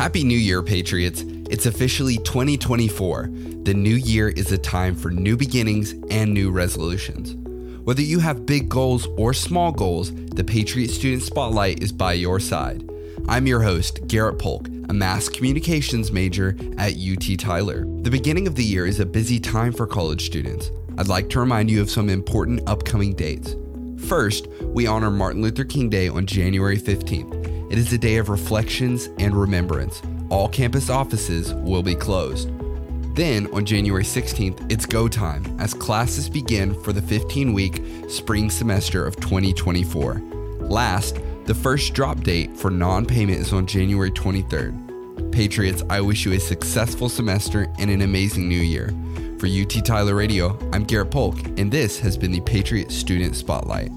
Happy New Year, Patriots. It's officially 2024. The new year is a time for new beginnings and new resolutions. Whether you have big goals or small goals, the Patriot Student Spotlight is by your side. I'm your host, Garrett Polk, a mass communications major at UT Tyler. The beginning of the year is a busy time for college students. I'd like to remind you of some important upcoming dates. First, we honor Martin Luther King Day on January 15th. It is a day of reflections and remembrance. All campus offices will be closed. Then, on January 16th, it's go time as classes begin for the 15 week spring semester of 2024. Last, the first drop date for non payment is on January 23rd. Patriots, I wish you a successful semester and an amazing new year. For UT Tyler Radio, I'm Garrett Polk, and this has been the Patriot Student Spotlight.